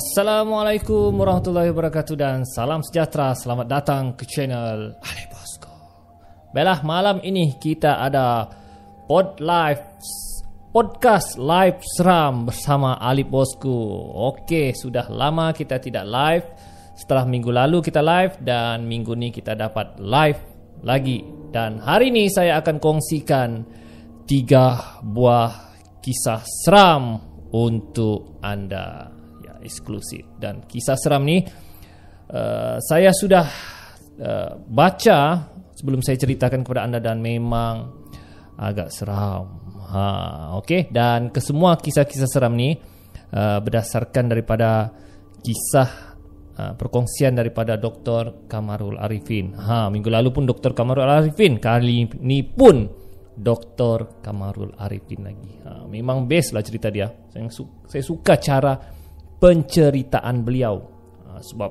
Assalamualaikum warahmatullahi wabarakatuh dan salam sejahtera. Selamat datang ke channel Ali Bosco. Baiklah, malam ini kita ada pod live podcast live seram bersama Ali Bosco. Okey, sudah lama kita tidak live. Setelah minggu lalu kita live dan minggu ini kita dapat live lagi. Dan hari ini saya akan kongsikan tiga buah kisah seram untuk anda eksklusif dan kisah seram ni uh, saya sudah uh, baca sebelum saya ceritakan kepada anda dan memang agak seram ha okey dan kesemua kisah-kisah seram ni uh, berdasarkan daripada kisah Uh, perkongsian daripada Dr. Kamarul Arifin. Ha, minggu lalu pun Dr. Kamarul Arifin, kali ini pun Dr. Kamarul Arifin lagi. Ha, memang best lah cerita dia. Saya, saya suka cara penceritaan beliau. Ha, sebab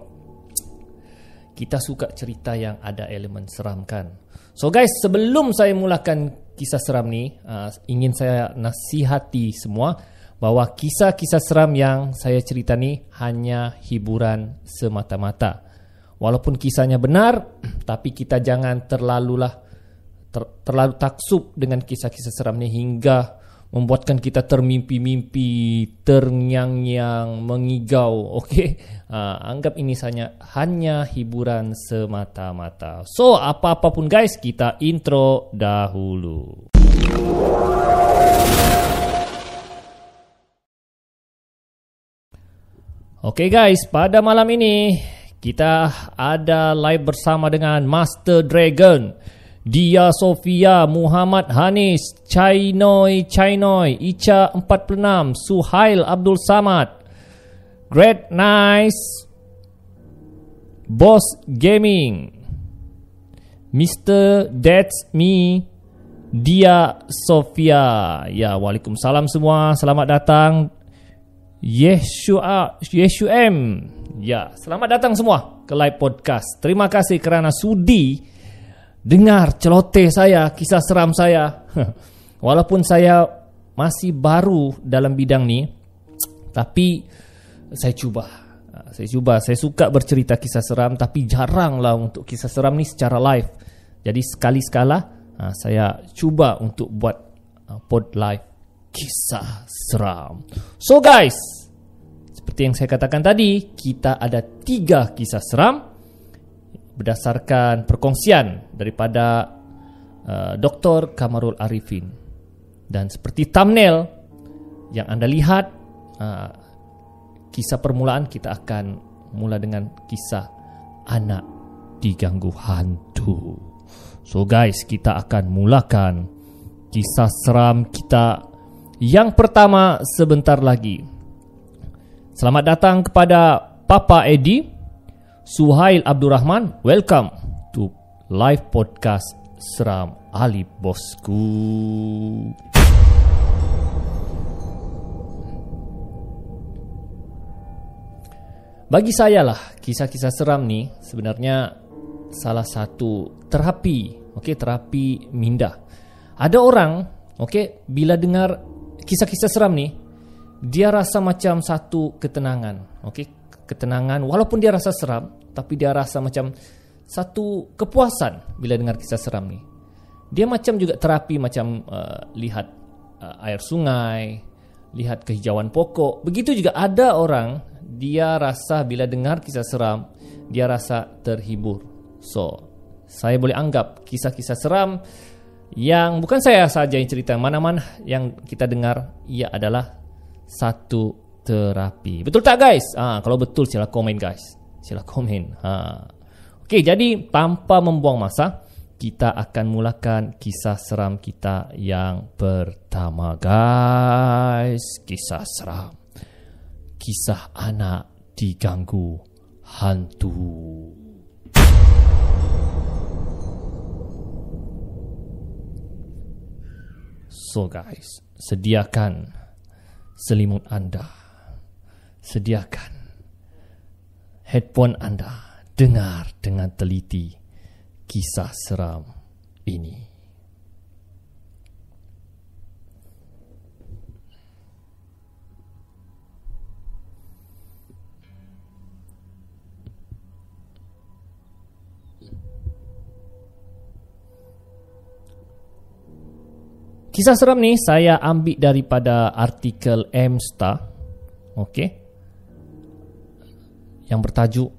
kita suka cerita yang ada elemen seram kan. So guys, sebelum saya mulakan kisah seram ni, uh, ingin saya nasihati semua bahawa kisah-kisah seram yang saya cerita ni hanya hiburan semata-mata. Walaupun kisahnya benar, tapi kita jangan terlalulah ter, terlalu taksub dengan kisah-kisah seram ni hingga membuatkan kita termimpi-mimpi, terngiang-ngiang, mengigau. Okey, uh, anggap ini hanya hanya hiburan semata-mata. So, apa-apa pun guys, kita intro dahulu. Okey guys, pada malam ini kita ada live bersama dengan Master Dragon, Dia Sofia, Muhammad Hanis, Chainoy Chainoy, Icha 46, Suhail Abdul Samad, Great Nice, Boss Gaming, Mr. That's Me, Dia Sofia. Ya, Waalaikumsalam semua. Selamat datang Yeshua Yeshum. Ya, selamat datang semua ke live podcast. Terima kasih kerana sudi dengar celoteh saya, kisah seram saya. Walaupun saya masih baru dalam bidang ni, tapi saya cuba. Saya cuba, saya suka bercerita kisah seram tapi jaranglah untuk kisah seram ni secara live. Jadi sekali-sekala ha, saya cuba untuk buat ha, pod live kisah seram. So guys, seperti yang saya katakan tadi, kita ada tiga kisah seram berdasarkan perkongsian daripada uh, Dr. Kamarul Arifin. Dan seperti thumbnail yang anda lihat, uh, kisah permulaan kita akan mula dengan kisah anak diganggu hantu. So guys, kita akan mulakan kisah seram kita yang pertama sebentar lagi. Selamat datang kepada Papa Edi, Suhail Abdul Rahman. Welcome to live podcast Seram Ali Bosku. Bagi saya lah, kisah-kisah seram ni sebenarnya salah satu terapi, okey, terapi minda. Ada orang, okey, bila dengar kisah-kisah seram ni, dia rasa macam satu ketenangan, okey, ketenangan walaupun dia rasa seram, tapi dia rasa macam satu kepuasan bila dengar kisah seram ni. Dia macam juga terapi macam uh, lihat uh, air sungai, lihat kehijauan pokok. Begitu juga ada orang dia rasa bila dengar kisah seram, dia rasa terhibur. So, saya boleh anggap kisah-kisah seram yang bukan saya saja yang cerita, mana-mana yang kita dengar ia adalah satu terapi. Betul tak guys? Ah, kalau betul sila komen guys. Sila komen. Ha. Okey, jadi tanpa membuang masa, kita akan mulakan kisah seram kita yang pertama guys. Kisah seram kisah anak diganggu hantu. So guys, sediakan selimut anda. Sediakan headphone anda dengar dengan teliti kisah seram ini. Kisah seram ni saya ambil daripada artikel M Star. Okey. Yang bertajuk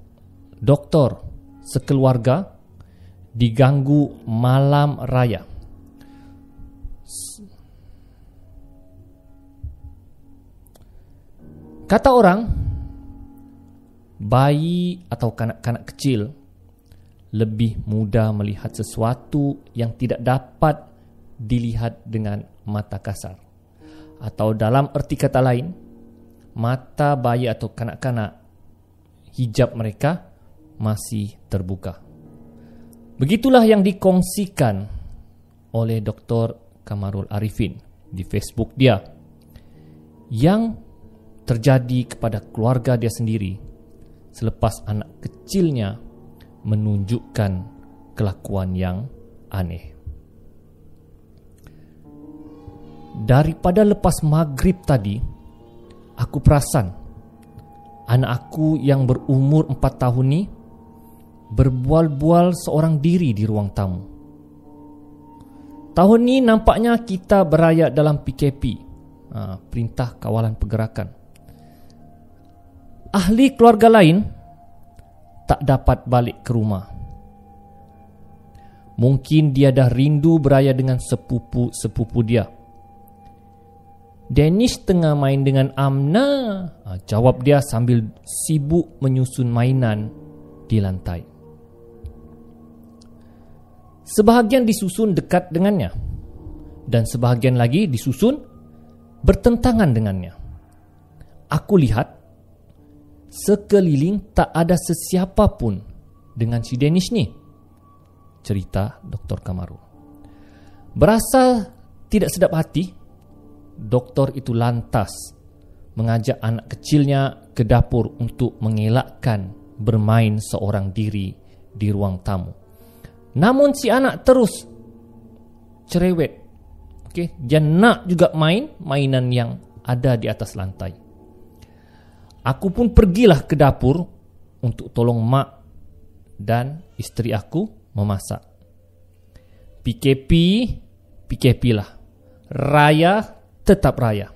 Doktor sekeluarga diganggu malam raya. Kata orang, bayi atau kanak-kanak kecil lebih mudah melihat sesuatu yang tidak dapat dilihat dengan mata kasar. Atau dalam erti kata lain, mata bayi atau kanak-kanak hijab mereka masih terbuka. Begitulah yang dikongsikan oleh Dr. Kamarul Arifin di Facebook dia. Yang terjadi kepada keluarga dia sendiri selepas anak kecilnya menunjukkan kelakuan yang aneh. Daripada lepas maghrib tadi, aku perasan anak aku yang berumur 4 tahun ni berbual-bual seorang diri di ruang tamu. Tahun ni nampaknya kita beraya dalam PKP, ha, Perintah Kawalan Pergerakan ahli keluarga lain tak dapat balik ke rumah. Mungkin dia dah rindu beraya dengan sepupu-sepupu dia. Danish tengah main dengan Amna. Ha, jawab dia sambil sibuk menyusun mainan di lantai. Sebahagian disusun dekat dengannya. Dan sebahagian lagi disusun bertentangan dengannya. Aku lihat sekeliling tak ada sesiapa pun dengan si Danish ni. Cerita Dr. Kamaru. Berasa tidak sedap hati, doktor itu lantas mengajak anak kecilnya ke dapur untuk mengelakkan bermain seorang diri di ruang tamu. Namun si anak terus cerewet. Okay, dia nak juga main mainan yang ada di atas lantai. Aku pun pergilah ke dapur untuk tolong mak dan isteri aku memasak. PKP, PKP lah. Raya, tetap raya.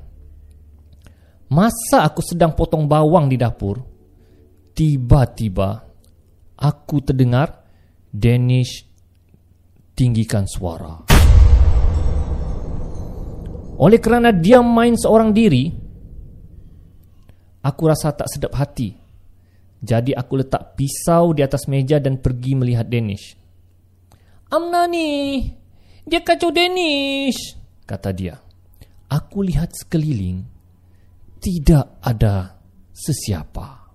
Masa aku sedang potong bawang di dapur, tiba-tiba aku terdengar Danish tinggikan suara. Oleh kerana dia main seorang diri, Aku rasa tak sedap hati. Jadi aku letak pisau di atas meja dan pergi melihat Danish. Amna ni, dia kacau Danish, kata dia. Aku lihat sekeliling, tidak ada sesiapa.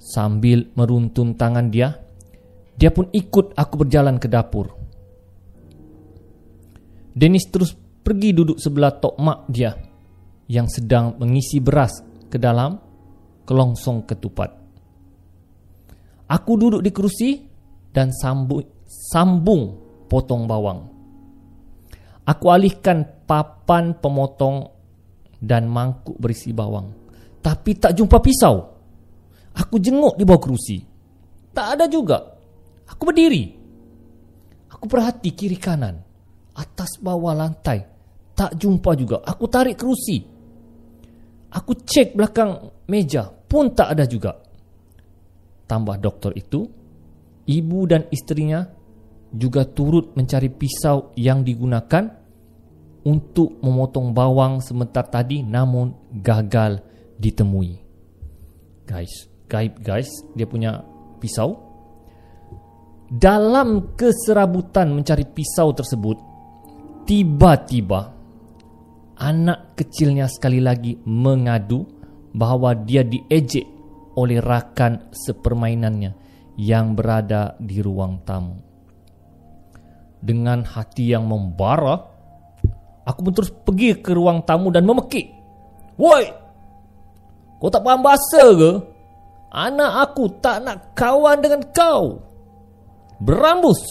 Sambil meruntun tangan dia, dia pun ikut aku berjalan ke dapur. Dennis terus pergi duduk sebelah tok mak dia yang sedang mengisi beras ke dalam kelongsong ketupat. Aku duduk di kerusi dan sambung, sambung potong bawang. Aku alihkan papan pemotong dan mangkuk berisi bawang. Tapi tak jumpa pisau. Aku jenguk di bawah kerusi. Tak ada juga. Aku berdiri. Aku perhati kiri kanan atas bawah lantai. Tak jumpa juga. Aku tarik kerusi. Aku cek belakang meja. Pun tak ada juga. Tambah doktor itu, ibu dan istrinya juga turut mencari pisau yang digunakan untuk memotong bawang sebentar tadi namun gagal ditemui. Guys, gaib guys, dia punya pisau. Dalam keserabutan mencari pisau tersebut, Tiba-tiba anak kecilnya sekali lagi mengadu bahawa dia diejek oleh rakan sepermainannya yang berada di ruang tamu. Dengan hati yang membara, aku pun terus pergi ke ruang tamu dan memekik. Woi! Kau tak faham bahasa ke? Anak aku tak nak kawan dengan kau. Berambus.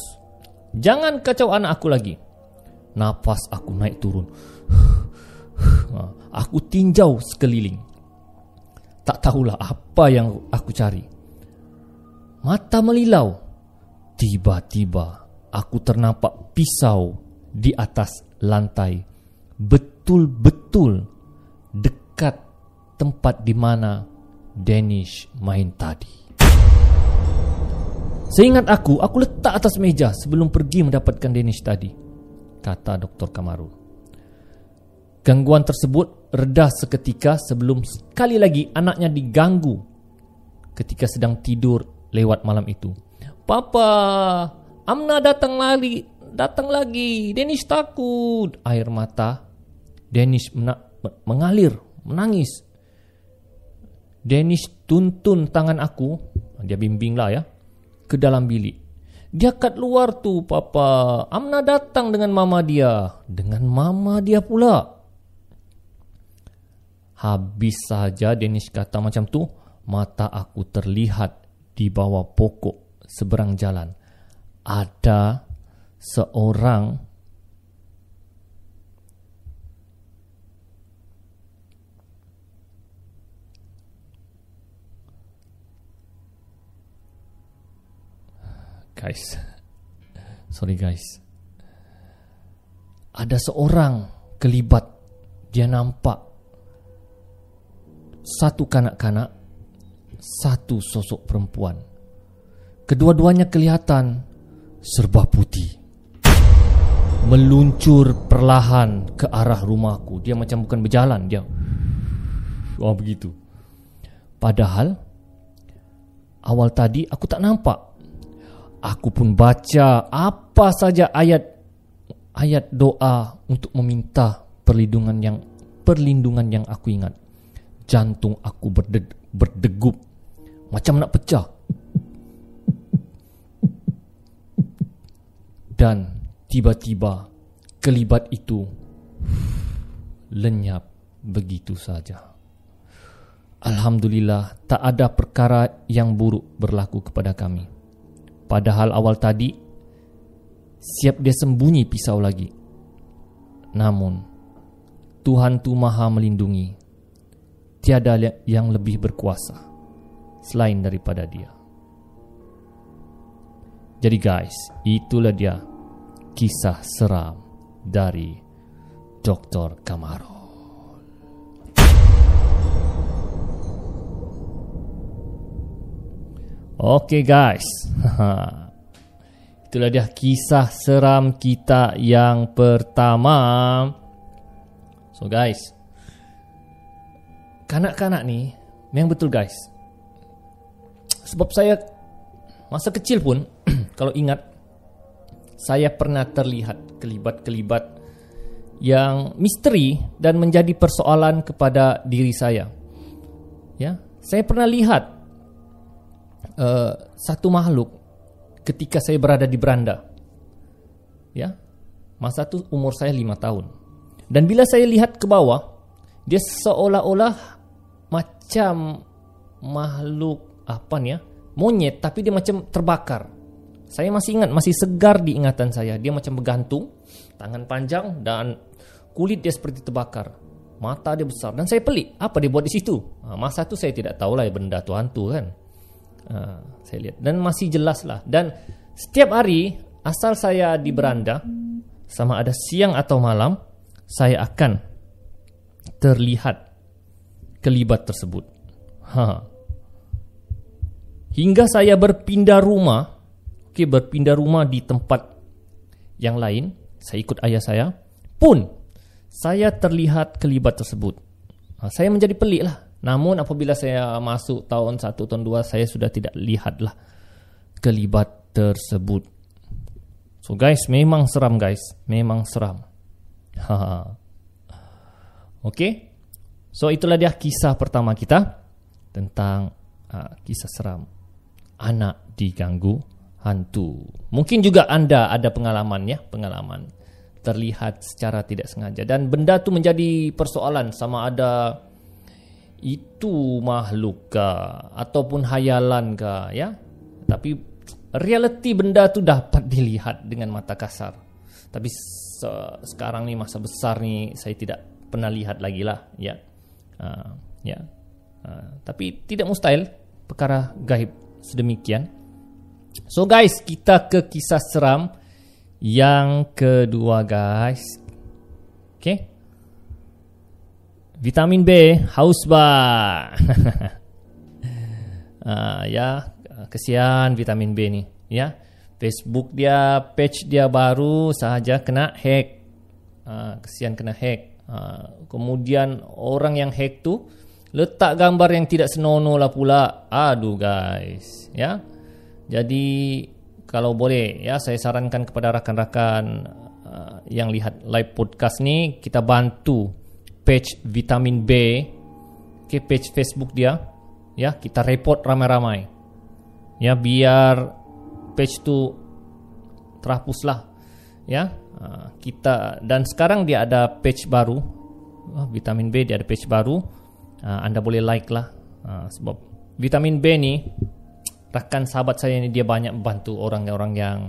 Jangan kacau anak aku lagi. Nafas aku naik turun Aku tinjau sekeliling Tak tahulah apa yang aku cari Mata melilau Tiba-tiba aku ternampak pisau di atas lantai. Betul-betul dekat tempat di mana Danish main tadi. Seingat aku, aku letak atas meja sebelum pergi mendapatkan Danish tadi, kata Dr. Kamaru. Gangguan tersebut reda seketika sebelum sekali lagi anaknya diganggu ketika sedang tidur lewat malam itu. Papa, Amna datang lagi, datang lagi. Danish takut. Air mata Danish mengalir, menangis. Danish tuntun tangan aku, dia bimbinglah ya, ke dalam bilik. Dia kat luar tu papa. Amna datang dengan mama dia. Dengan mama dia pula. Habis saja Danish kata macam tu. Mata aku terlihat di bawah pokok seberang jalan. Ada seorang guys. Sorry guys. Ada seorang kelibat dia nampak satu kanak-kanak, satu sosok perempuan. Kedua-duanya kelihatan serba putih. Meluncur perlahan ke arah rumahku. Dia macam bukan berjalan dia. Oh begitu. Padahal awal tadi aku tak nampak Aku pun baca apa saja ayat ayat doa untuk meminta perlindungan yang perlindungan yang aku ingat. Jantung aku berde, berdegup macam nak pecah. Dan tiba-tiba kelibat itu lenyap begitu saja. Alhamdulillah tak ada perkara yang buruk berlaku kepada kami. Padahal awal tadi siap dia sembunyi pisau lagi. Namun Tuhan tu Maha melindungi. Tiada yang lebih berkuasa selain daripada Dia. Jadi guys, itulah dia kisah seram dari Dr. Kamaro. Okey guys. Itulah dia kisah seram kita yang pertama. So guys. Kanak-kanak ni memang betul guys. Sebab saya masa kecil pun kalau ingat saya pernah terlihat kelibat-kelibat yang misteri dan menjadi persoalan kepada diri saya. Ya, saya pernah lihat uh, satu makhluk ketika saya berada di beranda. Ya. Masa itu umur saya lima tahun. Dan bila saya lihat ke bawah, dia seolah-olah macam makhluk apa nih ya? Monyet tapi dia macam terbakar. Saya masih ingat, masih segar di ingatan saya. Dia macam bergantung, tangan panjang dan kulit dia seperti terbakar. Mata dia besar dan saya pelik, apa dia buat di situ? Ha, masa itu saya tidak tahu lah benda tu hantu kan. Ha, saya lihat dan masih jelas lah dan setiap hari asal saya di beranda sama ada siang atau malam saya akan terlihat kelibat tersebut. Ha. Hingga saya berpindah rumah, okay, berpindah rumah di tempat yang lain, saya ikut ayah saya, pun saya terlihat kelibat tersebut. Ha, saya menjadi pelik lah. Namun apabila saya masuk tahun 1 tahun 2 saya sudah tidak lihatlah kelibat tersebut. So guys, memang seram guys, memang seram. okay, so itulah dia kisah pertama kita tentang uh, kisah seram anak diganggu hantu. Mungkin juga anda ada pengalaman ya, pengalaman terlihat secara tidak sengaja. Dan benda tu menjadi persoalan sama ada itu makhluk ke ataupun hayalan ke ya. Tapi realiti benda tu dapat dilihat dengan mata kasar. Tapi se- sekarang ni masa besar ni saya tidak pernah lihat lagi lah ya. Uh, ya. Uh, tapi tidak mustahil perkara gaib sedemikian So guys, kita ke kisah seram yang kedua guys. Okay. Vitamin B haus ba. uh, ya, kesian vitamin B ni, ya. Facebook dia, page dia baru sahaja kena hack. Uh, kesian kena hack. Uh, kemudian orang yang hack tu letak gambar yang tidak senonoh lah pula. Aduh guys, ya. Jadi kalau boleh ya saya sarankan kepada rakan-rakan uh, yang lihat live podcast ni kita bantu page vitamin B. Ke page Facebook dia. Ya kita report ramai-ramai. Ya biar page tu terhapuslah. Ya uh, kita dan sekarang dia ada page baru. Uh, vitamin B dia ada page baru uh, anda boleh like lah. Uh, sebab vitamin B ni rakan sahabat saya ini dia banyak membantu orang-orang yang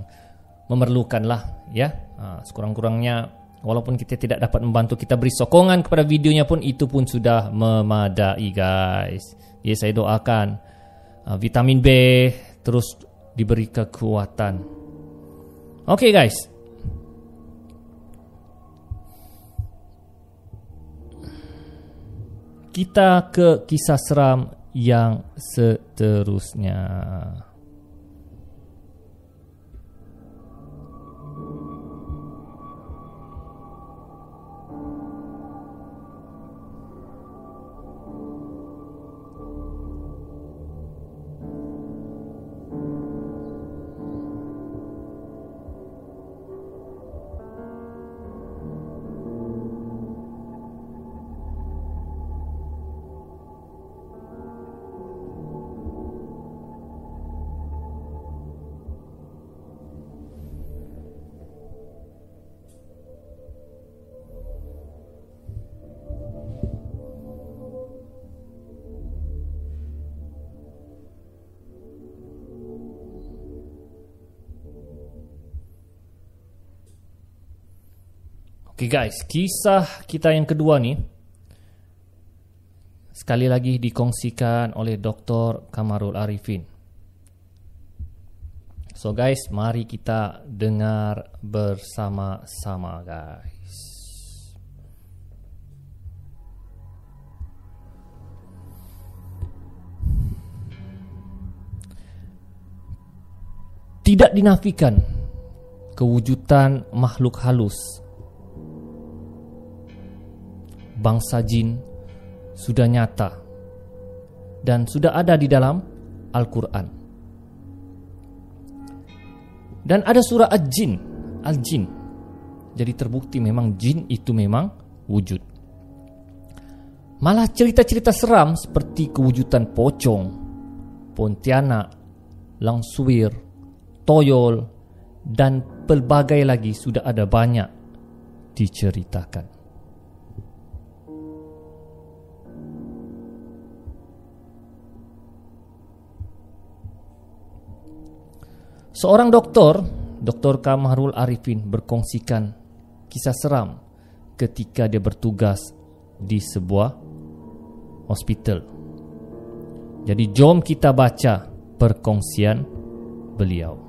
memerlukan lah ya. Ha, sekurang-kurangnya walaupun kita tidak dapat membantu kita beri sokongan kepada videonya pun itu pun sudah memadai guys. Ya saya doakan uh, vitamin B terus diberi kekuatan. Okay, guys kita ke kisah seram yang seterusnya. Guys, kisah kita yang kedua ni sekali lagi dikongsikan oleh Dr. Kamarul Arifin. So guys, mari kita dengar bersama-sama guys. Tidak dinafikan kewujudan makhluk halus bangsa jin sudah nyata dan sudah ada di dalam Al-Quran. Dan ada surah Al-Jin, Al-Jin. Jadi terbukti memang jin itu memang wujud. Malah cerita-cerita seram seperti kewujudan pocong, pontianak, langsuir, toyol dan pelbagai lagi sudah ada banyak diceritakan. Seorang doktor, Dr. Kamarul Arifin berkongsikan kisah seram ketika dia bertugas di sebuah hospital. Jadi jom kita baca perkongsian beliau.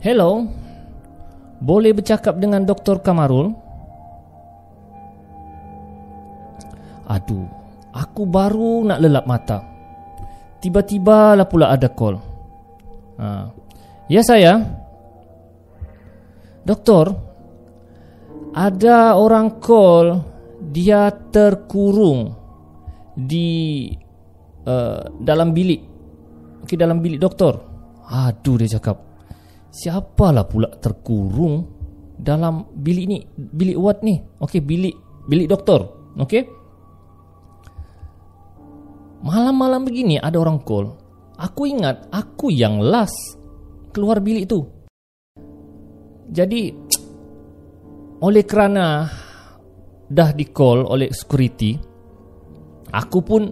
Hello, boleh bercakap dengan Dr. Kamarul? Aduh, aku baru nak lelap mata. Tiba-tiba lah pula ada call. Ha. Ya saya. Doktor, ada orang call dia terkurung di uh, dalam bilik. Okey dalam bilik doktor. Aduh dia cakap. Siapalah pula terkurung dalam bilik ni, bilik ward ni. Okey, bilik bilik doktor. Okey. Malam-malam begini ada orang call. Aku ingat aku yang last keluar bilik tu. Jadi oleh kerana dah di call oleh security, aku pun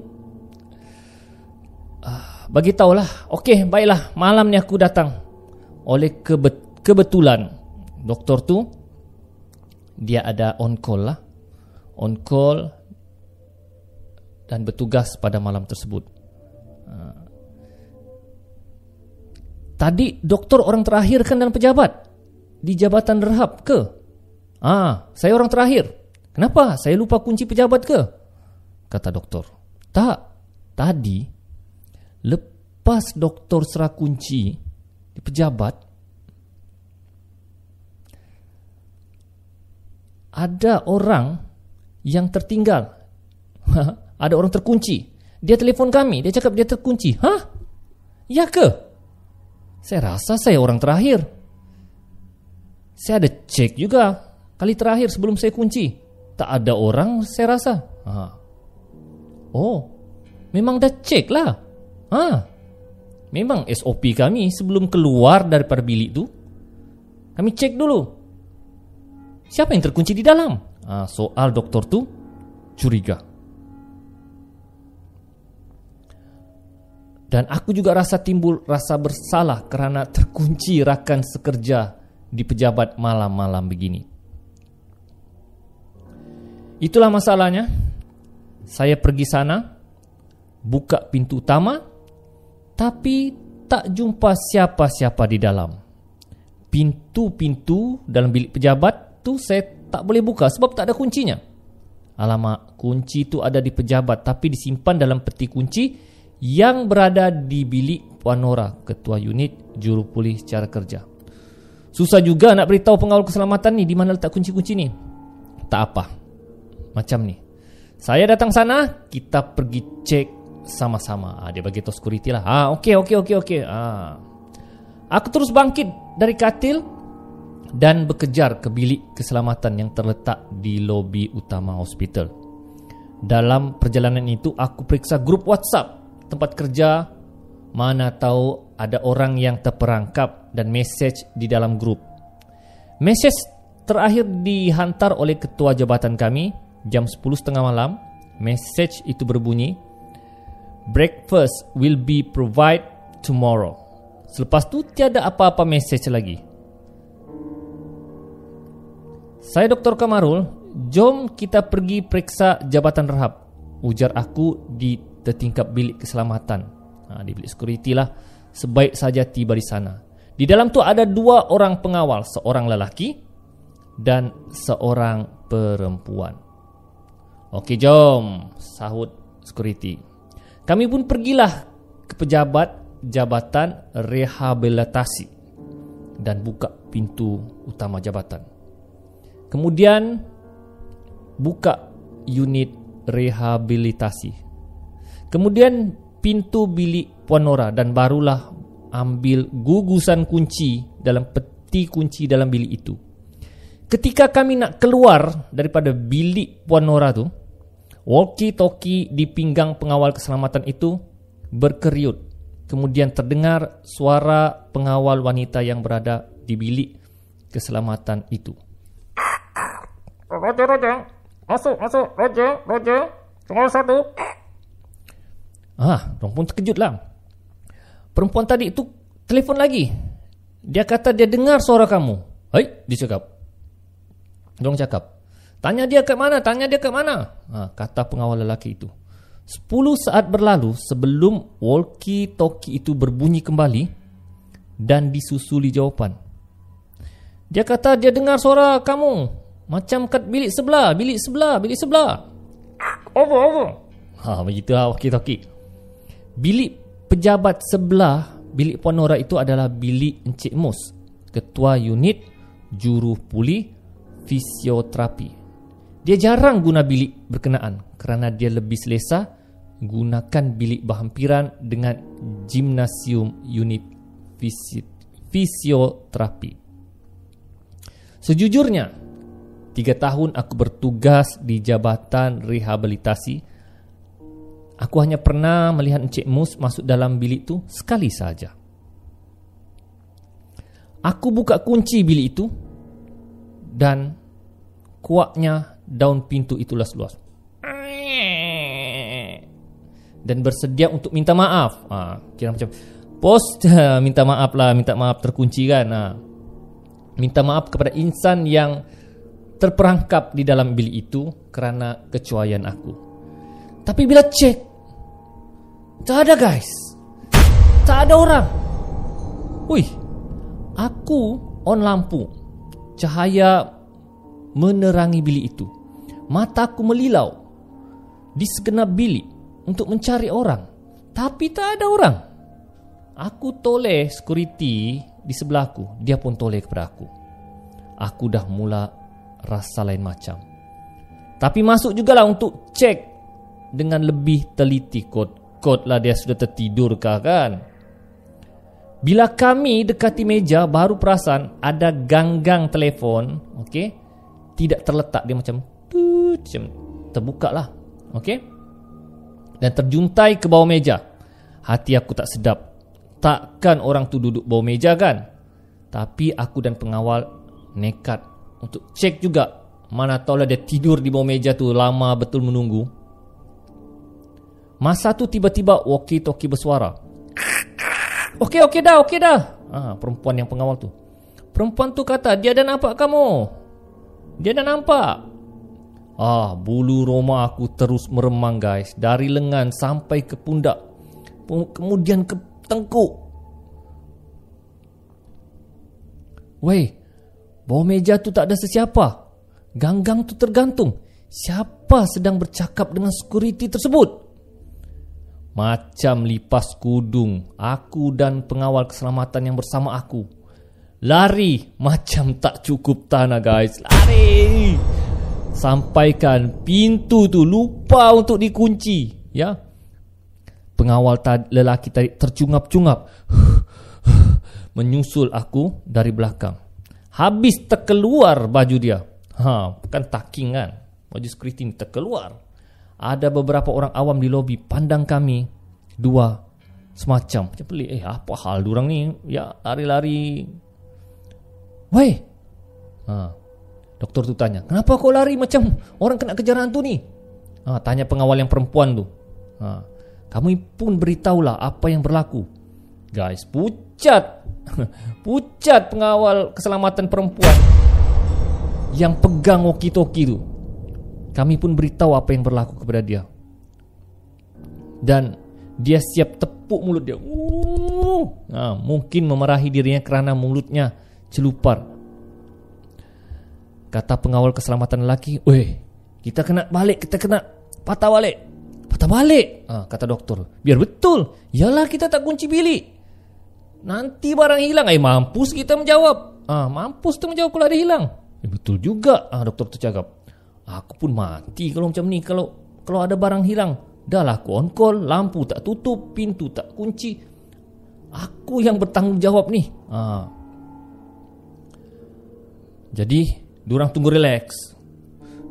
uh, bagi tahulah. Okey, baiklah, malam ni aku datang. Oleh kebet- kebetulan doktor tu dia ada on call lah. On call dan bertugas pada malam tersebut. Uh, tadi doktor orang terakhir kan dan pejabat di jabatan rehab ke? Ah, saya orang terakhir. Kenapa? Saya lupa kunci pejabat ke? Kata doktor. Tak. Tadi lepas doktor serah kunci pejabat ada orang yang tertinggal. ada orang terkunci. Dia telefon kami, dia cakap dia terkunci. Hah? Ya ke? Saya rasa saya orang terakhir. Saya ada cek juga kali terakhir sebelum saya kunci. Tak ada orang saya rasa. Ha. Oh, memang dah cek lah. Ha. Memang SOP kami sebelum keluar daripada bilik tu, kami cek dulu. Siapa yang terkunci di dalam? Ha, soal doktor tu curiga. Dan aku juga rasa timbul rasa bersalah kerana terkunci rakan sekerja di pejabat malam-malam begini. Itulah masalahnya. Saya pergi sana, buka pintu utama, tapi tak jumpa siapa-siapa di dalam. Pintu-pintu dalam bilik pejabat tu saya tak boleh buka sebab tak ada kuncinya. Alamak, kunci itu ada di pejabat tapi disimpan dalam peti kunci yang berada di bilik Puan Nora, Ketua Unit Juru Pulih Secara Kerja. Susah juga nak beritahu pengawal keselamatan ni di mana letak kunci-kunci ni. Tak apa. Macam ni. Saya datang sana, kita pergi cek sama-sama. Ha, dia bagi tahu security lah. Ah, okey okey okey okey. Ah. Aku terus bangkit dari katil dan berkejar ke bilik keselamatan yang terletak di lobi utama hospital. Dalam perjalanan itu aku periksa grup WhatsApp tempat kerja mana tahu ada orang yang terperangkap dan message di dalam grup. Message terakhir dihantar oleh ketua jabatan kami jam 10.30 malam. Message itu berbunyi, Breakfast will be provided tomorrow. Selepas tu tiada apa-apa message lagi. Saya Dr. Kamarul, jom kita pergi periksa jabatan rehab. Ujar aku di tertingkap bilik keselamatan ha, di bilik security lah sebaik saja tiba di sana di dalam tu ada dua orang pengawal seorang lelaki dan seorang perempuan Okey jom sahut security kami pun pergilah ke pejabat jabatan rehabilitasi dan buka pintu utama jabatan kemudian buka unit rehabilitasi kemudian pintu bilik Puan Nora dan barulah ambil gugusan kunci dalam peti kunci dalam bilik itu. Ketika kami nak keluar daripada bilik Puan Nora tu, walkie-talkie di pinggang pengawal keselamatan itu berkeriut. Kemudian terdengar suara pengawal wanita yang berada di bilik keselamatan itu. Roger, Roger. Masuk, masuk. Roger, Roger. Cuma satu. Ah, orang pun terkejut lah. Perempuan tadi itu telefon lagi. Dia kata dia dengar suara kamu. Hai, dia cakap. Dong cakap. Tanya dia ke mana, tanya dia ke mana. Ah, kata pengawal lelaki itu. Sepuluh saat berlalu sebelum walkie-talkie itu berbunyi kembali dan disusuli jawapan. Dia kata dia dengar suara kamu. Macam kat bilik sebelah, bilik sebelah, bilik sebelah. Over, over. Ha, begitu lah walkie-talkie. Bilik pejabat sebelah bilik Puan Nora itu adalah bilik Encik Mus, ketua unit juru pulih fisioterapi. Dia jarang guna bilik berkenaan kerana dia lebih selesa gunakan bilik berhampiran dengan gimnasium unit fisi fisioterapi. Sejujurnya, tiga tahun aku bertugas di Jabatan Rehabilitasi Aku hanya pernah melihat Encik Mus masuk dalam bilik itu sekali saja. Aku buka kunci bilik itu dan kuaknya daun pintu itu luas-luas. Dan bersedia untuk minta maaf. Ha, kira macam, Bos minta maaf lah, minta maaf terkunci kan. Ha. Minta maaf kepada insan yang terperangkap di dalam bilik itu kerana kecuaian aku. Tapi bila cek, tak ada guys. Tak ada orang. Wih, aku on lampu. Cahaya menerangi bilik itu. Mataku melilau di segenap bilik untuk mencari orang. Tapi tak ada orang. Aku toleh security di sebelahku. Dia pun toleh kepada aku. Aku dah mula rasa lain macam. Tapi masuk jugalah untuk cek dengan lebih teliti kod. Kod lah dia sudah tertidur kah kan? Bila kami dekati meja baru perasan ada ganggang telefon, okey? Tidak terletak dia macam tut, macam terbuka lah, okey? Dan terjuntai ke bawah meja. Hati aku tak sedap takkan orang tu duduk bawah meja kan? Tapi aku dan pengawal nekat untuk cek juga mana tahu lah dia tidur di bawah meja tu lama betul menunggu. Masa tu tiba-tiba walkie-talkie bersuara. Okey, okey dah, okey dah. Ah, perempuan yang pengawal tu. Perempuan tu kata, dia dah nampak kamu. Dia dah nampak. Ah, bulu roma aku terus meremang guys. Dari lengan sampai ke pundak. Kemudian ke tengkuk. Weh, bawah meja tu tak ada sesiapa. Ganggang tu tergantung. Siapa sedang bercakap dengan security tersebut? Macam lipas kudung, aku dan pengawal keselamatan yang bersama aku. Lari macam tak cukup tanah guys. Lari. Sampaikan pintu tu lupa untuk dikunci. Ya, Pengawal tad- lelaki tadi tercungap-cungap. Menyusul aku dari belakang. Habis terkeluar baju dia. Ha, Kan taking kan? Baju security ni terkeluar. Ada beberapa orang awam di lobi Pandang kami. Dua Semacam. Macam pelik. Eh apa hal diorang ni? Ya lari-lari. Weh! Ha. Doktor tu tanya Kenapa kau lari macam Orang kena kejar hantu ni ha, Tanya pengawal yang perempuan tu ha. Kamu pun beritahulah apa yang berlaku. Guys, pucat. pucat pengawal keselamatan perempuan yang pegang walkie-talkie tu. Kami pun beritahu apa yang berlaku kepada dia. Dan dia siap tepuk mulut dia. Nah, mungkin memarahi dirinya kerana mulutnya celupar. Kata pengawal keselamatan lelaki, "Weh, kita kena balik, kita kena patah balik." Patah balik? Ha, Kata doktor. Biar betul. Yalah kita tak kunci bilik. Nanti barang hilang. Eh mampus kita menjawab. Ha, Mampus tu menjawab kalau ada hilang. Eh, Betul juga. Ha, Doktor tu cakap. Aku pun mati kalau macam ni Kalau kalau ada barang hilang. Dah lah aku on call. Lampu tak tutup Pintu tak kunci. Aku yang bertanggungjawab ni. Ha. Jadi Diorang tunggu relax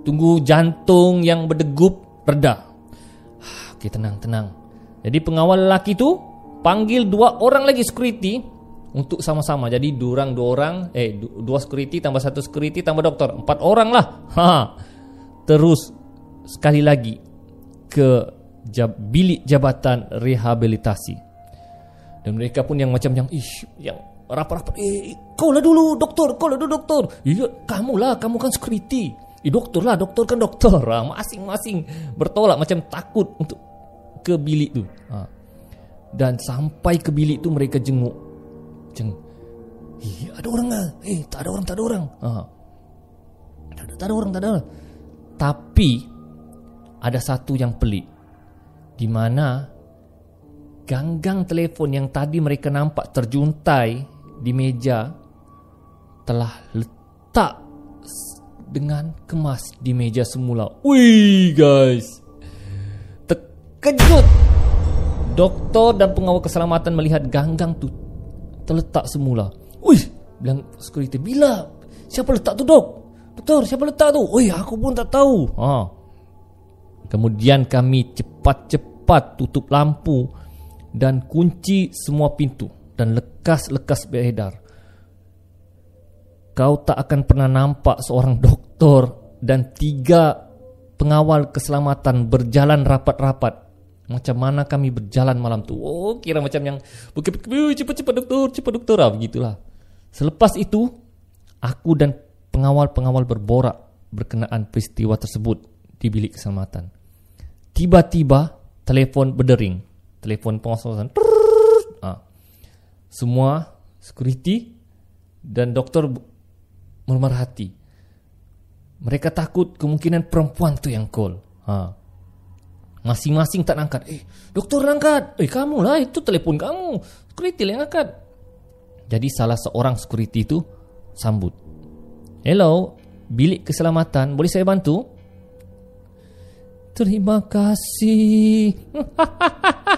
Tunggu jantung yang berdegup Reda Okey tenang tenang. Jadi pengawal lelaki tu panggil dua orang lagi security untuk sama-sama. Jadi dua orang dua orang eh dua security tambah satu security tambah doktor. Empat orang lah. Ha. Terus sekali lagi ke jab, bilik jabatan rehabilitasi. Dan mereka pun yang macam yang ish yang rapat-rapat eh kau lah dulu doktor, kau lah dulu doktor. Iya, kamu lah, kamu kan security. Eh doktor lah, doktor kan doktor. Ha, masing-masing bertolak macam takut untuk ke bilik tu ha. Dan sampai ke bilik tu mereka jenguk Jeng Eh ada orang lah Eh tak ada orang tak ada orang ha. tak, ada, tak ada orang tak ada orang Tapi Ada satu yang pelik di mana Ganggang telefon yang tadi mereka nampak terjuntai Di meja Telah letak dengan kemas di meja semula. Wih guys. Kejut Doktor dan pengawal keselamatan melihat ganggang tu Terletak semula. Wih Bilang security Bila? Siapa letak tu dok? Doktor siapa letak tu? Wih aku pun tak tahu. Ha. Kemudian kami cepat-cepat tutup lampu Dan kunci semua pintu Dan lekas-lekas beredar Kau tak akan pernah nampak seorang doktor dan tiga pengawal keselamatan berjalan rapat-rapat. Macam mana kami berjalan malam tu? Oh, kira macam yang cepat-cepat doktor, cepat doktor, ah, begitulah. Selepas itu, aku dan pengawal-pengawal berborak berkenaan peristiwa tersebut di bilik keselamatan. Tiba-tiba, telefon berdering. Telefon pengawasan. Semua security dan doktor memerhati. Mereka takut kemungkinan perempuan tu yang call. Ha. Masing-masing tak angkat. Eh, doktor angkat. Eh, kamu lah. Itu telefon kamu. Security yang angkat. Jadi salah seorang security itu sambut. Hello, bilik keselamatan. Boleh saya bantu? Terima kasih.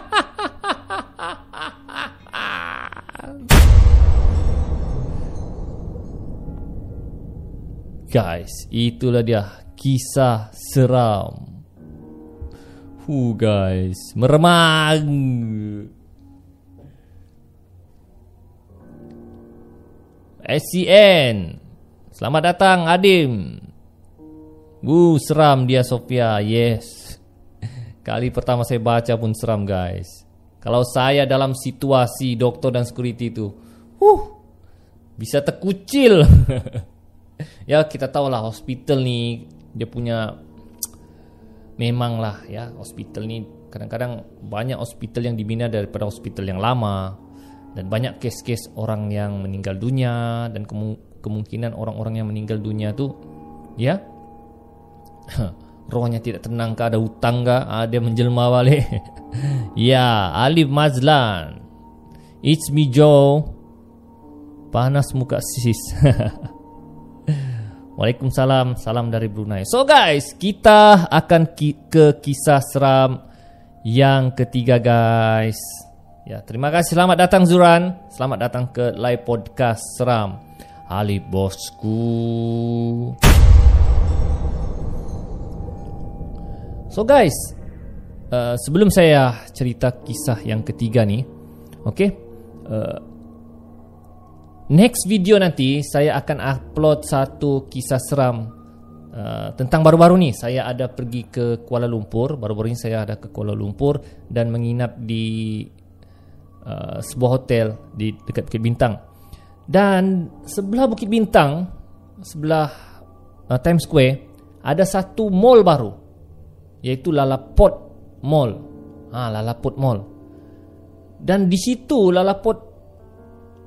Guys, itulah dia kisah seram. Hu guys, meremang. SCN. Selamat datang Adim. Wu seram dia Sofia. Yes. Kali pertama saya baca pun seram guys. Kalau saya dalam situasi doktor dan security itu, huh, bisa terkucil. ya kita tahu lah hospital ni dia punya memang lah ya hospital ni kadang-kadang banyak hospital yang dibina daripada hospital yang lama dan banyak kes-kes orang yang meninggal dunia dan kemungkinan orang-orang yang meninggal dunia tu ya rohnya tidak tenang ke ada hutang ke ah, menjelma balik. Ya Alif Mazlan. It's me Joe. Panas muka sis Waalaikumsalam, salam dari Brunei. So guys, kita akan ki- ke kisah seram yang ketiga guys. Ya, terima kasih. Selamat datang Zuran. Selamat datang ke live podcast seram. Ali bosku. So guys, uh, sebelum saya cerita kisah yang ketiga ni, okay, uh, Next video nanti saya akan upload satu kisah seram uh, tentang baru-baru ni. Saya ada pergi ke Kuala Lumpur. Baru-baru ni saya ada ke Kuala Lumpur dan menginap di uh, sebuah hotel di dekat Bukit Bintang. Dan sebelah Bukit Bintang sebelah uh, Times Square ada satu mall baru iaitu Lalaport Mall. Ha, Lalaport Mall. Dan di situ Lalaport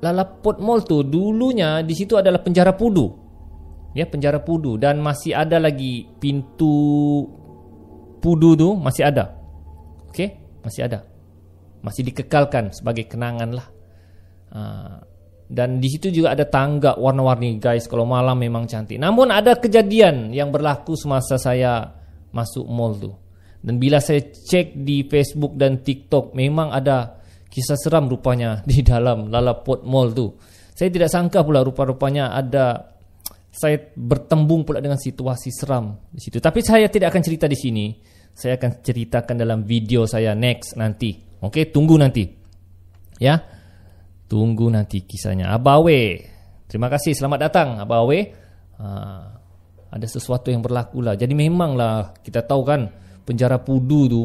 Lalaport Mall tu dulunya di situ adalah penjara pudu. Ya, penjara pudu dan masih ada lagi pintu pudu tu masih ada. Okey, masih ada. Masih dikekalkan sebagai kenangan lah. Uh, dan di situ juga ada tangga warna-warni guys kalau malam memang cantik. Namun ada kejadian yang berlaku semasa saya masuk mall tu. Dan bila saya cek di Facebook dan TikTok memang ada kisah seram rupanya di dalam Lalaport Mall tu. Saya tidak sangka pula rupa-rupanya ada saya bertembung pula dengan situasi seram di situ. Tapi saya tidak akan cerita di sini. Saya akan ceritakan dalam video saya next nanti. Okey, tunggu nanti. Ya. Tunggu nanti kisahnya. Abawe. Terima kasih. Selamat datang Abawe. Ha, ada sesuatu yang berlaku lah. Jadi memanglah kita tahu kan penjara Pudu tu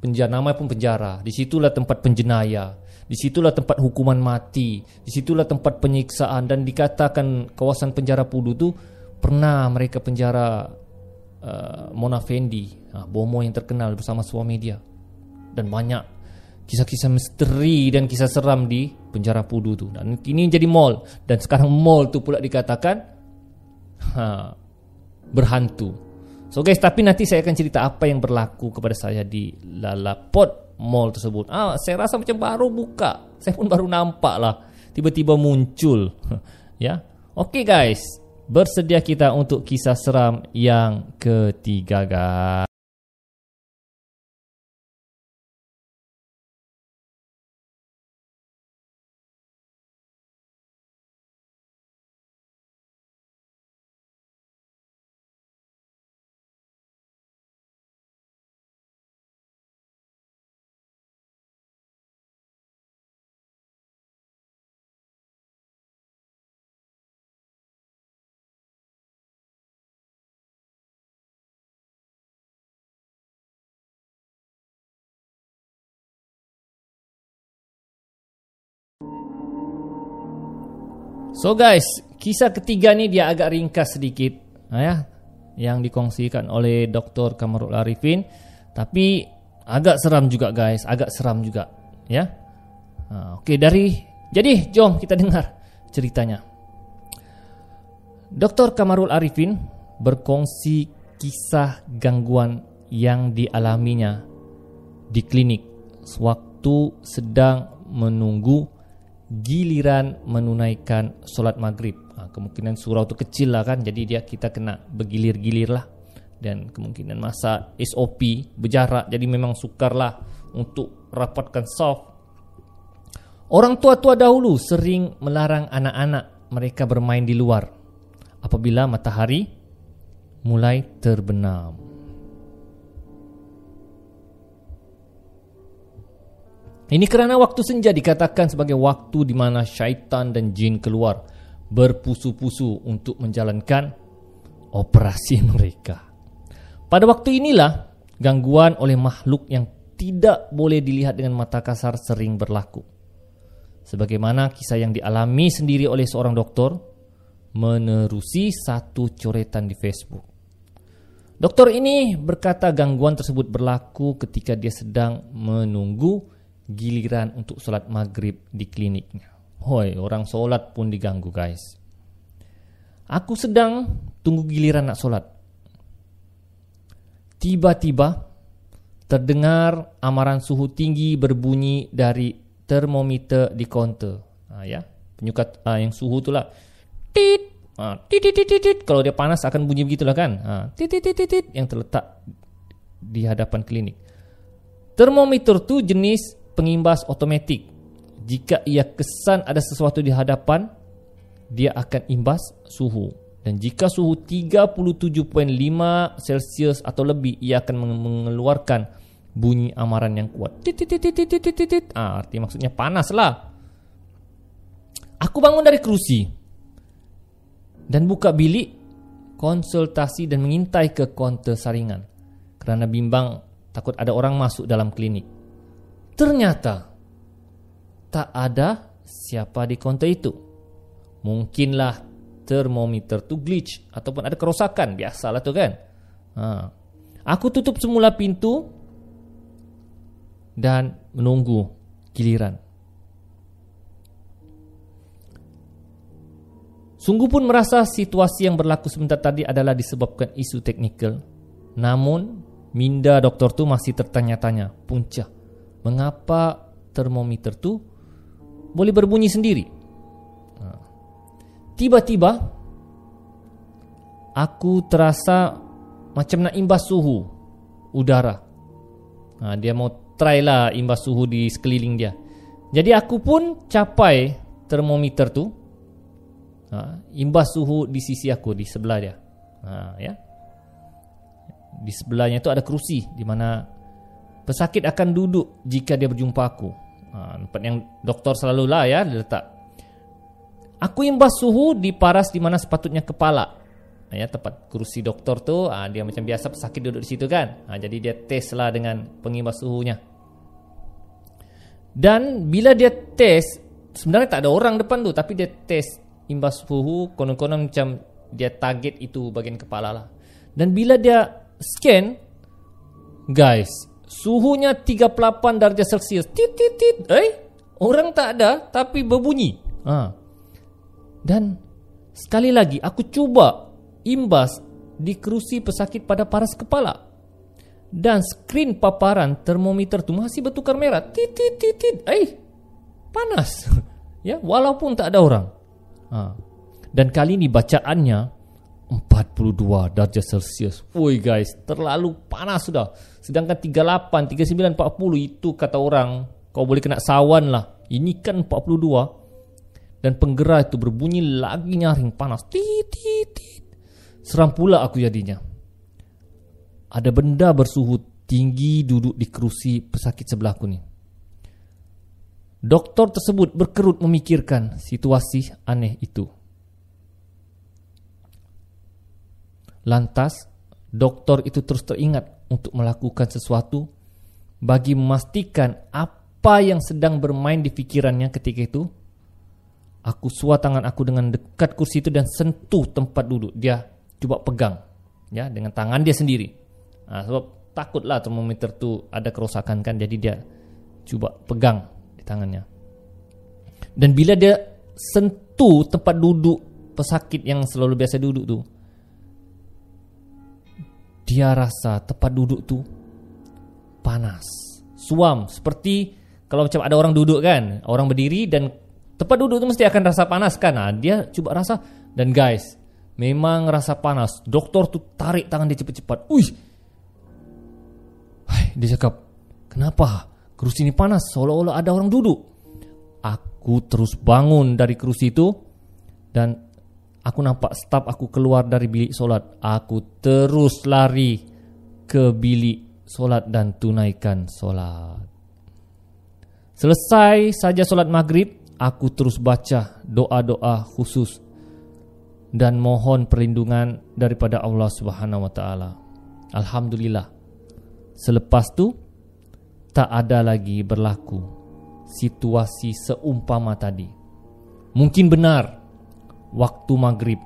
penjara nama pun penjara. Di situlah tempat penjenayah di situlah tempat hukuman mati. Di situlah tempat penyiksaan. Dan dikatakan kawasan penjara Pudu tu pernah mereka penjara uh, Mona Fendi. Uh, bomo yang terkenal bersama suami dia dan banyak kisah-kisah misteri dan kisah seram di penjara Pudu tu. Dan ini jadi mall. Dan sekarang mall tu pula dikatakan ha, berhantu So guys, tapi nanti saya akan cerita apa yang berlaku kepada saya di Lalaport Mall tersebut. Ah, saya rasa macam baru buka. Saya pun baru nampak lah. Tiba-tiba muncul. ya. Okey guys, bersedia kita untuk kisah seram yang ketiga guys. So guys, kisah ketiga ni dia agak ringkas sedikit ha, ya, yang dikongsikan oleh Dr. Kamarul Arifin. Tapi agak seram juga guys, agak seram juga. Ya, ha, Okey dari, jadi jom kita dengar ceritanya. Dr. Kamarul Arifin berkongsi kisah gangguan yang dialaminya di klinik sewaktu sedang menunggu giliran menunaikan solat maghrib. Ha, kemungkinan surau tu kecil lah kan, jadi dia kita kena bergilir-gilir lah. Dan kemungkinan masa SOP berjarak, jadi memang sukar lah untuk rapatkan soft. Orang tua-tua dahulu sering melarang anak-anak mereka bermain di luar apabila matahari mulai terbenam. Ini kerana waktu senja dikatakan sebagai waktu di mana syaitan dan jin keluar berpusu-pusu untuk menjalankan operasi mereka. Pada waktu inilah gangguan oleh makhluk yang tidak boleh dilihat dengan mata kasar sering berlaku. Sebagaimana kisah yang dialami sendiri oleh seorang doktor menerusi satu coretan di Facebook. Doktor ini berkata gangguan tersebut berlaku ketika dia sedang menunggu giliran untuk solat maghrib di kliniknya. Hoi, orang solat pun diganggu guys. Aku sedang tunggu giliran nak solat. Tiba-tiba terdengar amaran suhu tinggi berbunyi dari termometer di kaunter. Ha, ya, penyukat ha, yang suhu itulah. Tit, ha, tit, tit, tit, tit. Kalau dia panas akan bunyi begitulah kan. Ha, tit, tit, tit, tit, yang terletak di hadapan klinik. Termometer tu jenis pengimbas otomatik. Jika ia kesan ada sesuatu di hadapan, dia akan imbas suhu. Dan jika suhu 37.5 Celsius atau lebih, ia akan mengeluarkan bunyi amaran yang kuat. Ah, arti maksudnya panas lah. Aku bangun dari kerusi dan buka bilik konsultasi dan mengintai ke kaunter saringan kerana bimbang takut ada orang masuk dalam klinik. Ternyata tak ada siapa di kaunter itu. Mungkinlah termometer tu glitch ataupun ada kerosakan. Biasalah tu kan. Ha. Aku tutup semula pintu dan menunggu giliran. Sungguh pun merasa situasi yang berlaku sebentar tadi adalah disebabkan isu teknikal. Namun, minda doktor tu masih tertanya-tanya, punca mengapa termometer tu boleh berbunyi sendiri. Ha. Tiba-tiba aku terasa macam nak imbas suhu udara. Ha, dia mau try lah imbas suhu di sekeliling dia. Jadi aku pun capai termometer tu. Ha, imbas suhu di sisi aku di sebelah dia. Ha, ya. Di sebelahnya tu ada kerusi di mana pesakit akan duduk jika dia berjumpa aku. Ha, tempat yang doktor selalu lah ya dia letak. Aku imbas suhu di paras di mana sepatutnya kepala. Ya, tempat kerusi doktor tu ha, dia macam biasa pesakit duduk di situ kan. Ha, jadi dia test lah dengan pengimbas suhunya. Dan bila dia test, sebenarnya tak ada orang depan tu tapi dia test imbas suhu konon-konon macam dia target itu bagian kepala lah. Dan bila dia scan, guys, Suhunya 38 darjah Celsius. Tit tit tit. Eh? Orang tak ada tapi berbunyi. Ha. Dan sekali lagi aku cuba imbas di kerusi pesakit pada paras kepala. Dan skrin paparan termometer tu masih bertukar merah. Tit tit tit tit. Eh? Panas. ya, walaupun tak ada orang. Ha. Dan kali ini bacaannya 42 darjah Celsius. Woi guys, terlalu panas sudah. Sedangkan 38, 39, 40 itu kata orang kau boleh kena sawan lah. Ini kan 42. Dan penggerak itu berbunyi lagi nyaring panas. Tit, tit, tit. Seram pula aku jadinya. Ada benda bersuhu tinggi duduk di kerusi pesakit sebelahku ni. Doktor tersebut berkerut memikirkan situasi aneh itu. Lantas, doktor itu terus teringat untuk melakukan sesuatu bagi memastikan apa yang sedang bermain di fikirannya ketika itu Aku suar tangan aku dengan dekat kursi itu dan sentuh tempat duduk. Dia cuba pegang ya dengan tangan dia sendiri. Ha, sebab takutlah termometer tu ada kerosakan kan jadi dia cuba pegang di tangannya. Dan bila dia sentuh tempat duduk pesakit yang selalu biasa duduk tu dia rasa tempat duduk tu panas. Suam seperti kalau macam ada orang duduk kan, orang berdiri dan tempat duduk tu mesti akan rasa panas kan. Nah, dia cuba rasa dan guys, memang rasa panas. Doktor tu tarik tangan dia cepat-cepat. Uih. Hai, dia cakap, "Kenapa? Kerusi ini panas seolah-olah ada orang duduk." Aku terus bangun dari kerusi itu dan aku nampak staf aku keluar dari bilik solat. Aku terus lari ke bilik solat dan tunaikan solat. Selesai saja solat maghrib, aku terus baca doa-doa khusus dan mohon perlindungan daripada Allah Subhanahu wa taala. Alhamdulillah. Selepas tu tak ada lagi berlaku situasi seumpama tadi. Mungkin benar waktu maghrib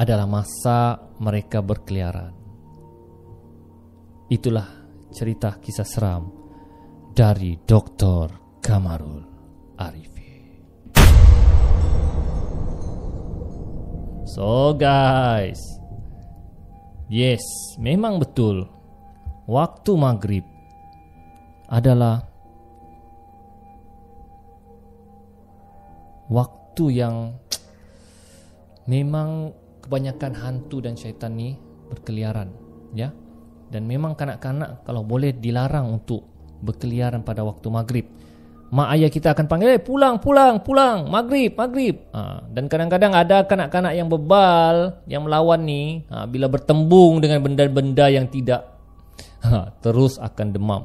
adalah masa mereka berkeliaran. Itulah cerita kisah seram dari Dr. Kamarul Arifi. So guys, yes, memang betul. Waktu maghrib adalah waktu yang memang kebanyakan hantu dan syaitan ni berkeliaran, ya. Dan memang kanak-kanak kalau boleh dilarang untuk berkeliaran pada waktu maghrib mak ayah kita akan panggil, eh, pulang, pulang, pulang, maghrib, maghrib. Ha, dan kadang-kadang ada kanak-kanak yang bebal, yang melawan ni, ha, bila bertembung dengan benda-benda yang tidak, ha, terus akan demam.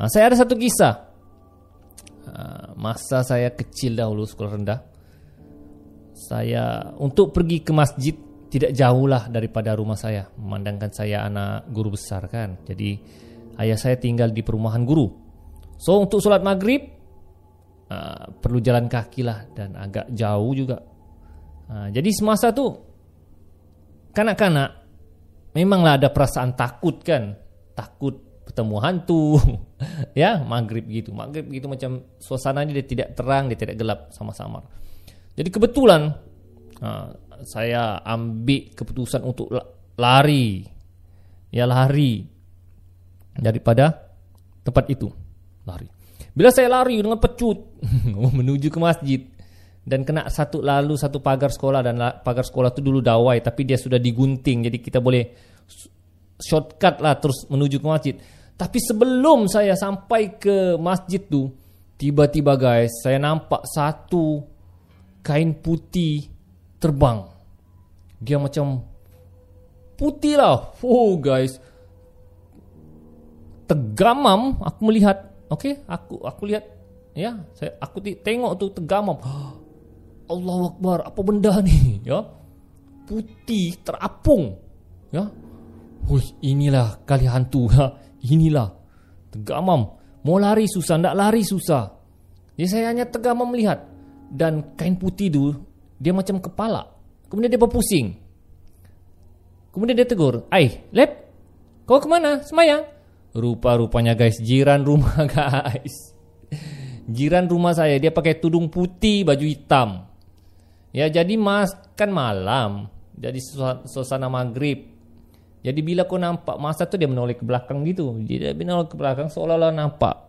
Ha, saya ada satu kisah. Ha, masa saya kecil dahulu sekolah rendah, saya untuk pergi ke masjid tidak jauh lah daripada rumah saya. Memandangkan saya anak guru besar kan. Jadi ayah saya tinggal di perumahan guru. So untuk solat maghrib uh, perlu jalan kaki lah dan agak jauh juga. Uh, jadi semasa tu kanak-kanak memanglah ada perasaan takut kan, takut bertemu hantu, ya maghrib gitu, maghrib gitu macam suasana dia tidak terang, dia tidak gelap sama-sama. Jadi kebetulan saya ambil keputusan untuk lari, ya lari daripada tempat itu lari. Bila saya lari dengan pecut menuju ke masjid dan kena satu lalu satu pagar sekolah dan pagar sekolah itu dulu dawai tapi dia sudah digunting jadi kita boleh shortcut lah terus menuju ke masjid. Tapi sebelum saya sampai ke masjid tu tiba-tiba guys saya nampak satu kain putih terbang. Dia macam putih lah. Oh guys. Tergamam aku melihat Okey, aku aku lihat ya, saya aku tengok tu tergamam. Allahu akbar, apa benda ni? Ya. Putih terapung. Ya. Hui, inilah kali hantu. Ya. Inilah tergamam. Mau lari susah, nak lari susah. Jadi saya hanya tergamam melihat dan kain putih tu dia macam kepala. Kemudian dia berpusing. Kemudian dia tegur, "Ai, lep. Kau ke mana? Semayang?" Rupa-rupanya guys Jiran rumah guys Jiran rumah saya Dia pakai tudung putih Baju hitam Ya jadi mas Kan malam Jadi suasana maghrib Jadi bila kau nampak Masa tu dia menoleh ke belakang gitu Dia menoleh ke belakang Seolah-olah nampak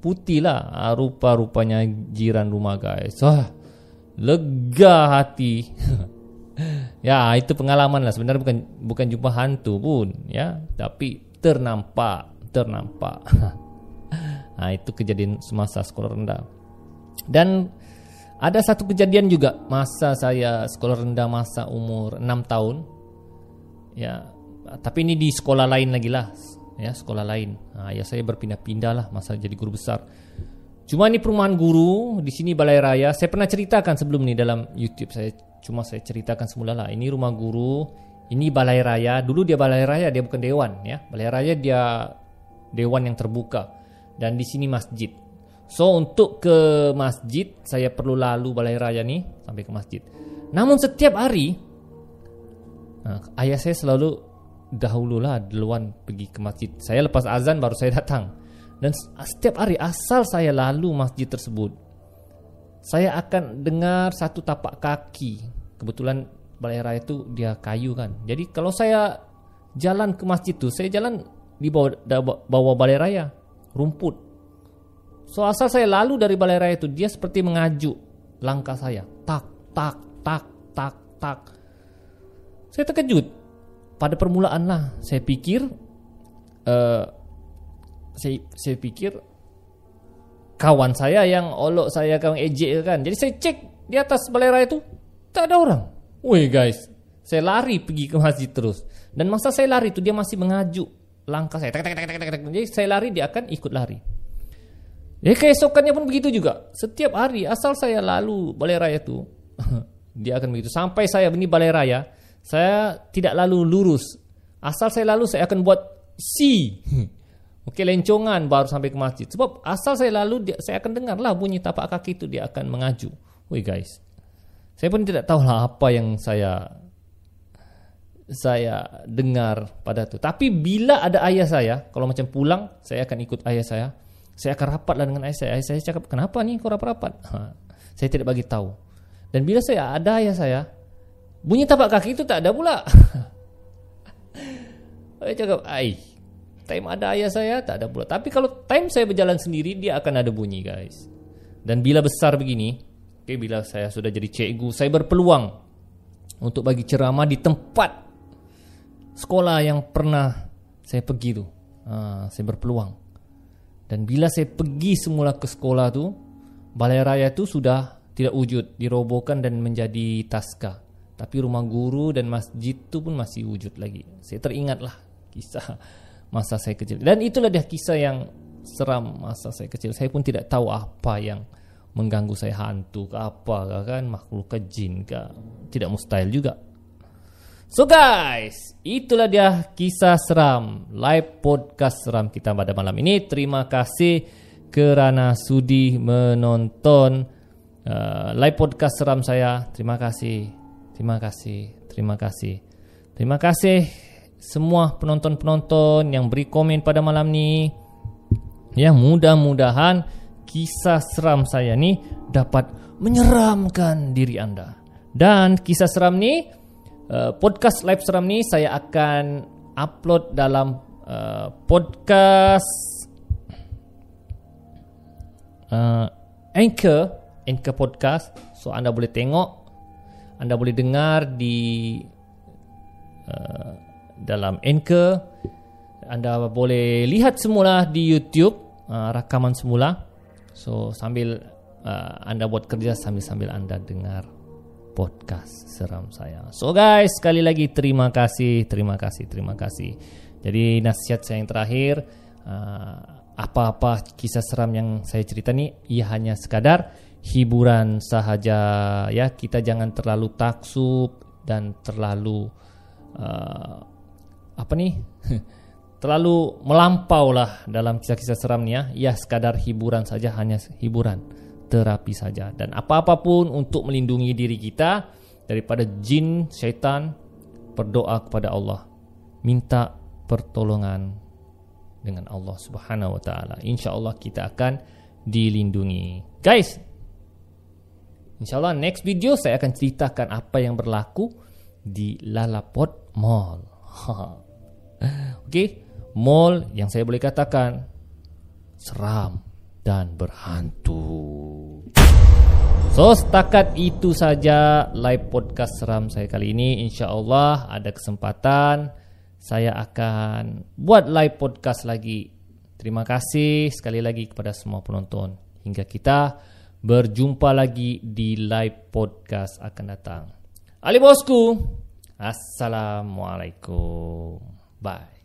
Putih lah. Ah, Rupa-rupanya jiran rumah guys. Wah Lega hati. Ya itu pengalaman lah. Sebenarnya bukan bukan jumpa hantu pun Ya. Tapi ternampak ternampak. Nah itu kejadian semasa sekolah rendah. Dan ada satu kejadian juga masa saya sekolah rendah masa umur 6 tahun. Ya tapi ini di sekolah lain lagi lah ya sekolah lain nah, ya saya berpindah-pindah lah masa jadi guru besar cuma ini perumahan guru di sini balai raya saya pernah ceritakan sebelum ini dalam YouTube saya cuma saya ceritakan semula lah ini rumah guru ini balai raya. Dulu dia balai raya, dia bukan dewan ya. Balai raya dia dewan yang terbuka dan di sini masjid. So untuk ke masjid saya perlu lalu balai raya ni sampai ke masjid. Namun setiap hari uh, ayah saya selalu dahululah duluan pergi ke masjid. Saya lepas azan baru saya datang. Dan setiap hari asal saya lalu masjid tersebut saya akan dengar satu tapak kaki. Kebetulan balai raya itu dia kayu kan. Jadi kalau saya jalan ke masjid tu, saya jalan di bawah, bawah balai raya, rumput. So asal saya lalu dari balai raya itu, dia seperti mengajuk langkah saya. Tak, tak, tak, tak, tak. Saya terkejut. Pada permulaan lah, saya pikir, uh, saya, saya pikir kawan saya yang olok saya kawan ejek kan. Jadi saya cek di atas raya itu, tak ada orang. Woi guys, saya lari pergi ke masjid terus. Dan masa saya lari itu dia masih mengajuk langkah saya. Jadi saya lari dia akan ikut lari. Jadi keesokannya pun begitu juga. Setiap hari asal saya lalu balai raya itu dia akan begitu. Sampai saya ini balai raya, saya tidak lalu lurus. Asal saya lalu saya akan buat C. Okey lencongan baru sampai ke masjid. Sebab asal saya lalu dia, saya akan dengarlah bunyi tapak kaki itu dia akan mengaju. Woi guys. Saya pun tidak tahu lah apa yang saya saya dengar pada itu. Tapi bila ada ayah saya, kalau macam pulang, saya akan ikut ayah saya. Saya akan rapatlah dengan ayah saya. Ayah saya cakap, kenapa ni kau rapat-rapat? Ha, saya tidak bagi tahu. Dan bila saya ada ayah saya, bunyi tapak kaki itu tak ada pula. saya cakap, ai, time ada ayah saya tak ada pula. Tapi kalau time saya berjalan sendiri, dia akan ada bunyi guys. Dan bila besar begini, okay, bila saya sudah jadi cikgu, saya berpeluang untuk bagi ceramah di tempat sekolah yang pernah saya pergi tu. Ha, saya berpeluang. Dan bila saya pergi semula ke sekolah tu, balai raya tu sudah tidak wujud, dirobohkan dan menjadi taska. Tapi rumah guru dan masjid tu pun masih wujud lagi. Saya teringatlah kisah masa saya kecil. Dan itulah dia kisah yang seram masa saya kecil. Saya pun tidak tahu apa yang mengganggu saya hantu ke apa kan makhluk ke jin ke tidak mustahil juga So guys, itulah dia kisah seram live podcast seram kita pada malam ini. Terima kasih kerana sudi menonton uh, live podcast seram saya. Terima kasih, terima kasih, terima kasih, terima kasih semua penonton-penonton yang beri komen pada malam ni. Yang mudah-mudahan kisah seram saya ni dapat menyeramkan diri anda. Dan kisah seram ni Uh, podcast live seram ni saya akan upload dalam uh, podcast uh, Anchor Anchor podcast so anda boleh tengok anda boleh dengar di uh, dalam Anchor anda boleh lihat semula di YouTube uh, rakaman semula so sambil uh, anda buat kerja sambil-sambil anda dengar podcast seram saya. So guys, sekali lagi terima kasih, terima kasih, terima kasih. Jadi nasihat saya yang terakhir, uh, apa-apa kisah seram yang saya cerita ni, ia hanya sekadar hiburan sahaja. Ya, kita jangan terlalu taksub dan terlalu uh, apa ni? terlalu melampau lah dalam kisah-kisah seram ni ya. Ya sekadar hiburan saja, hanya hiburan terapi saja dan apa-apa pun untuk melindungi diri kita daripada jin syaitan berdoa kepada Allah minta pertolongan dengan Allah Subhanahu wa taala insyaallah kita akan dilindungi guys insyaallah next video saya akan ceritakan apa yang berlaku di Lalapot Mall okey mall yang saya boleh katakan seram dan berhantu. So setakat itu saja live podcast seram saya kali ini. Insya Allah ada kesempatan saya akan buat live podcast lagi. Terima kasih sekali lagi kepada semua penonton. Hingga kita berjumpa lagi di live podcast akan datang. Ali bosku. Assalamualaikum. Bye.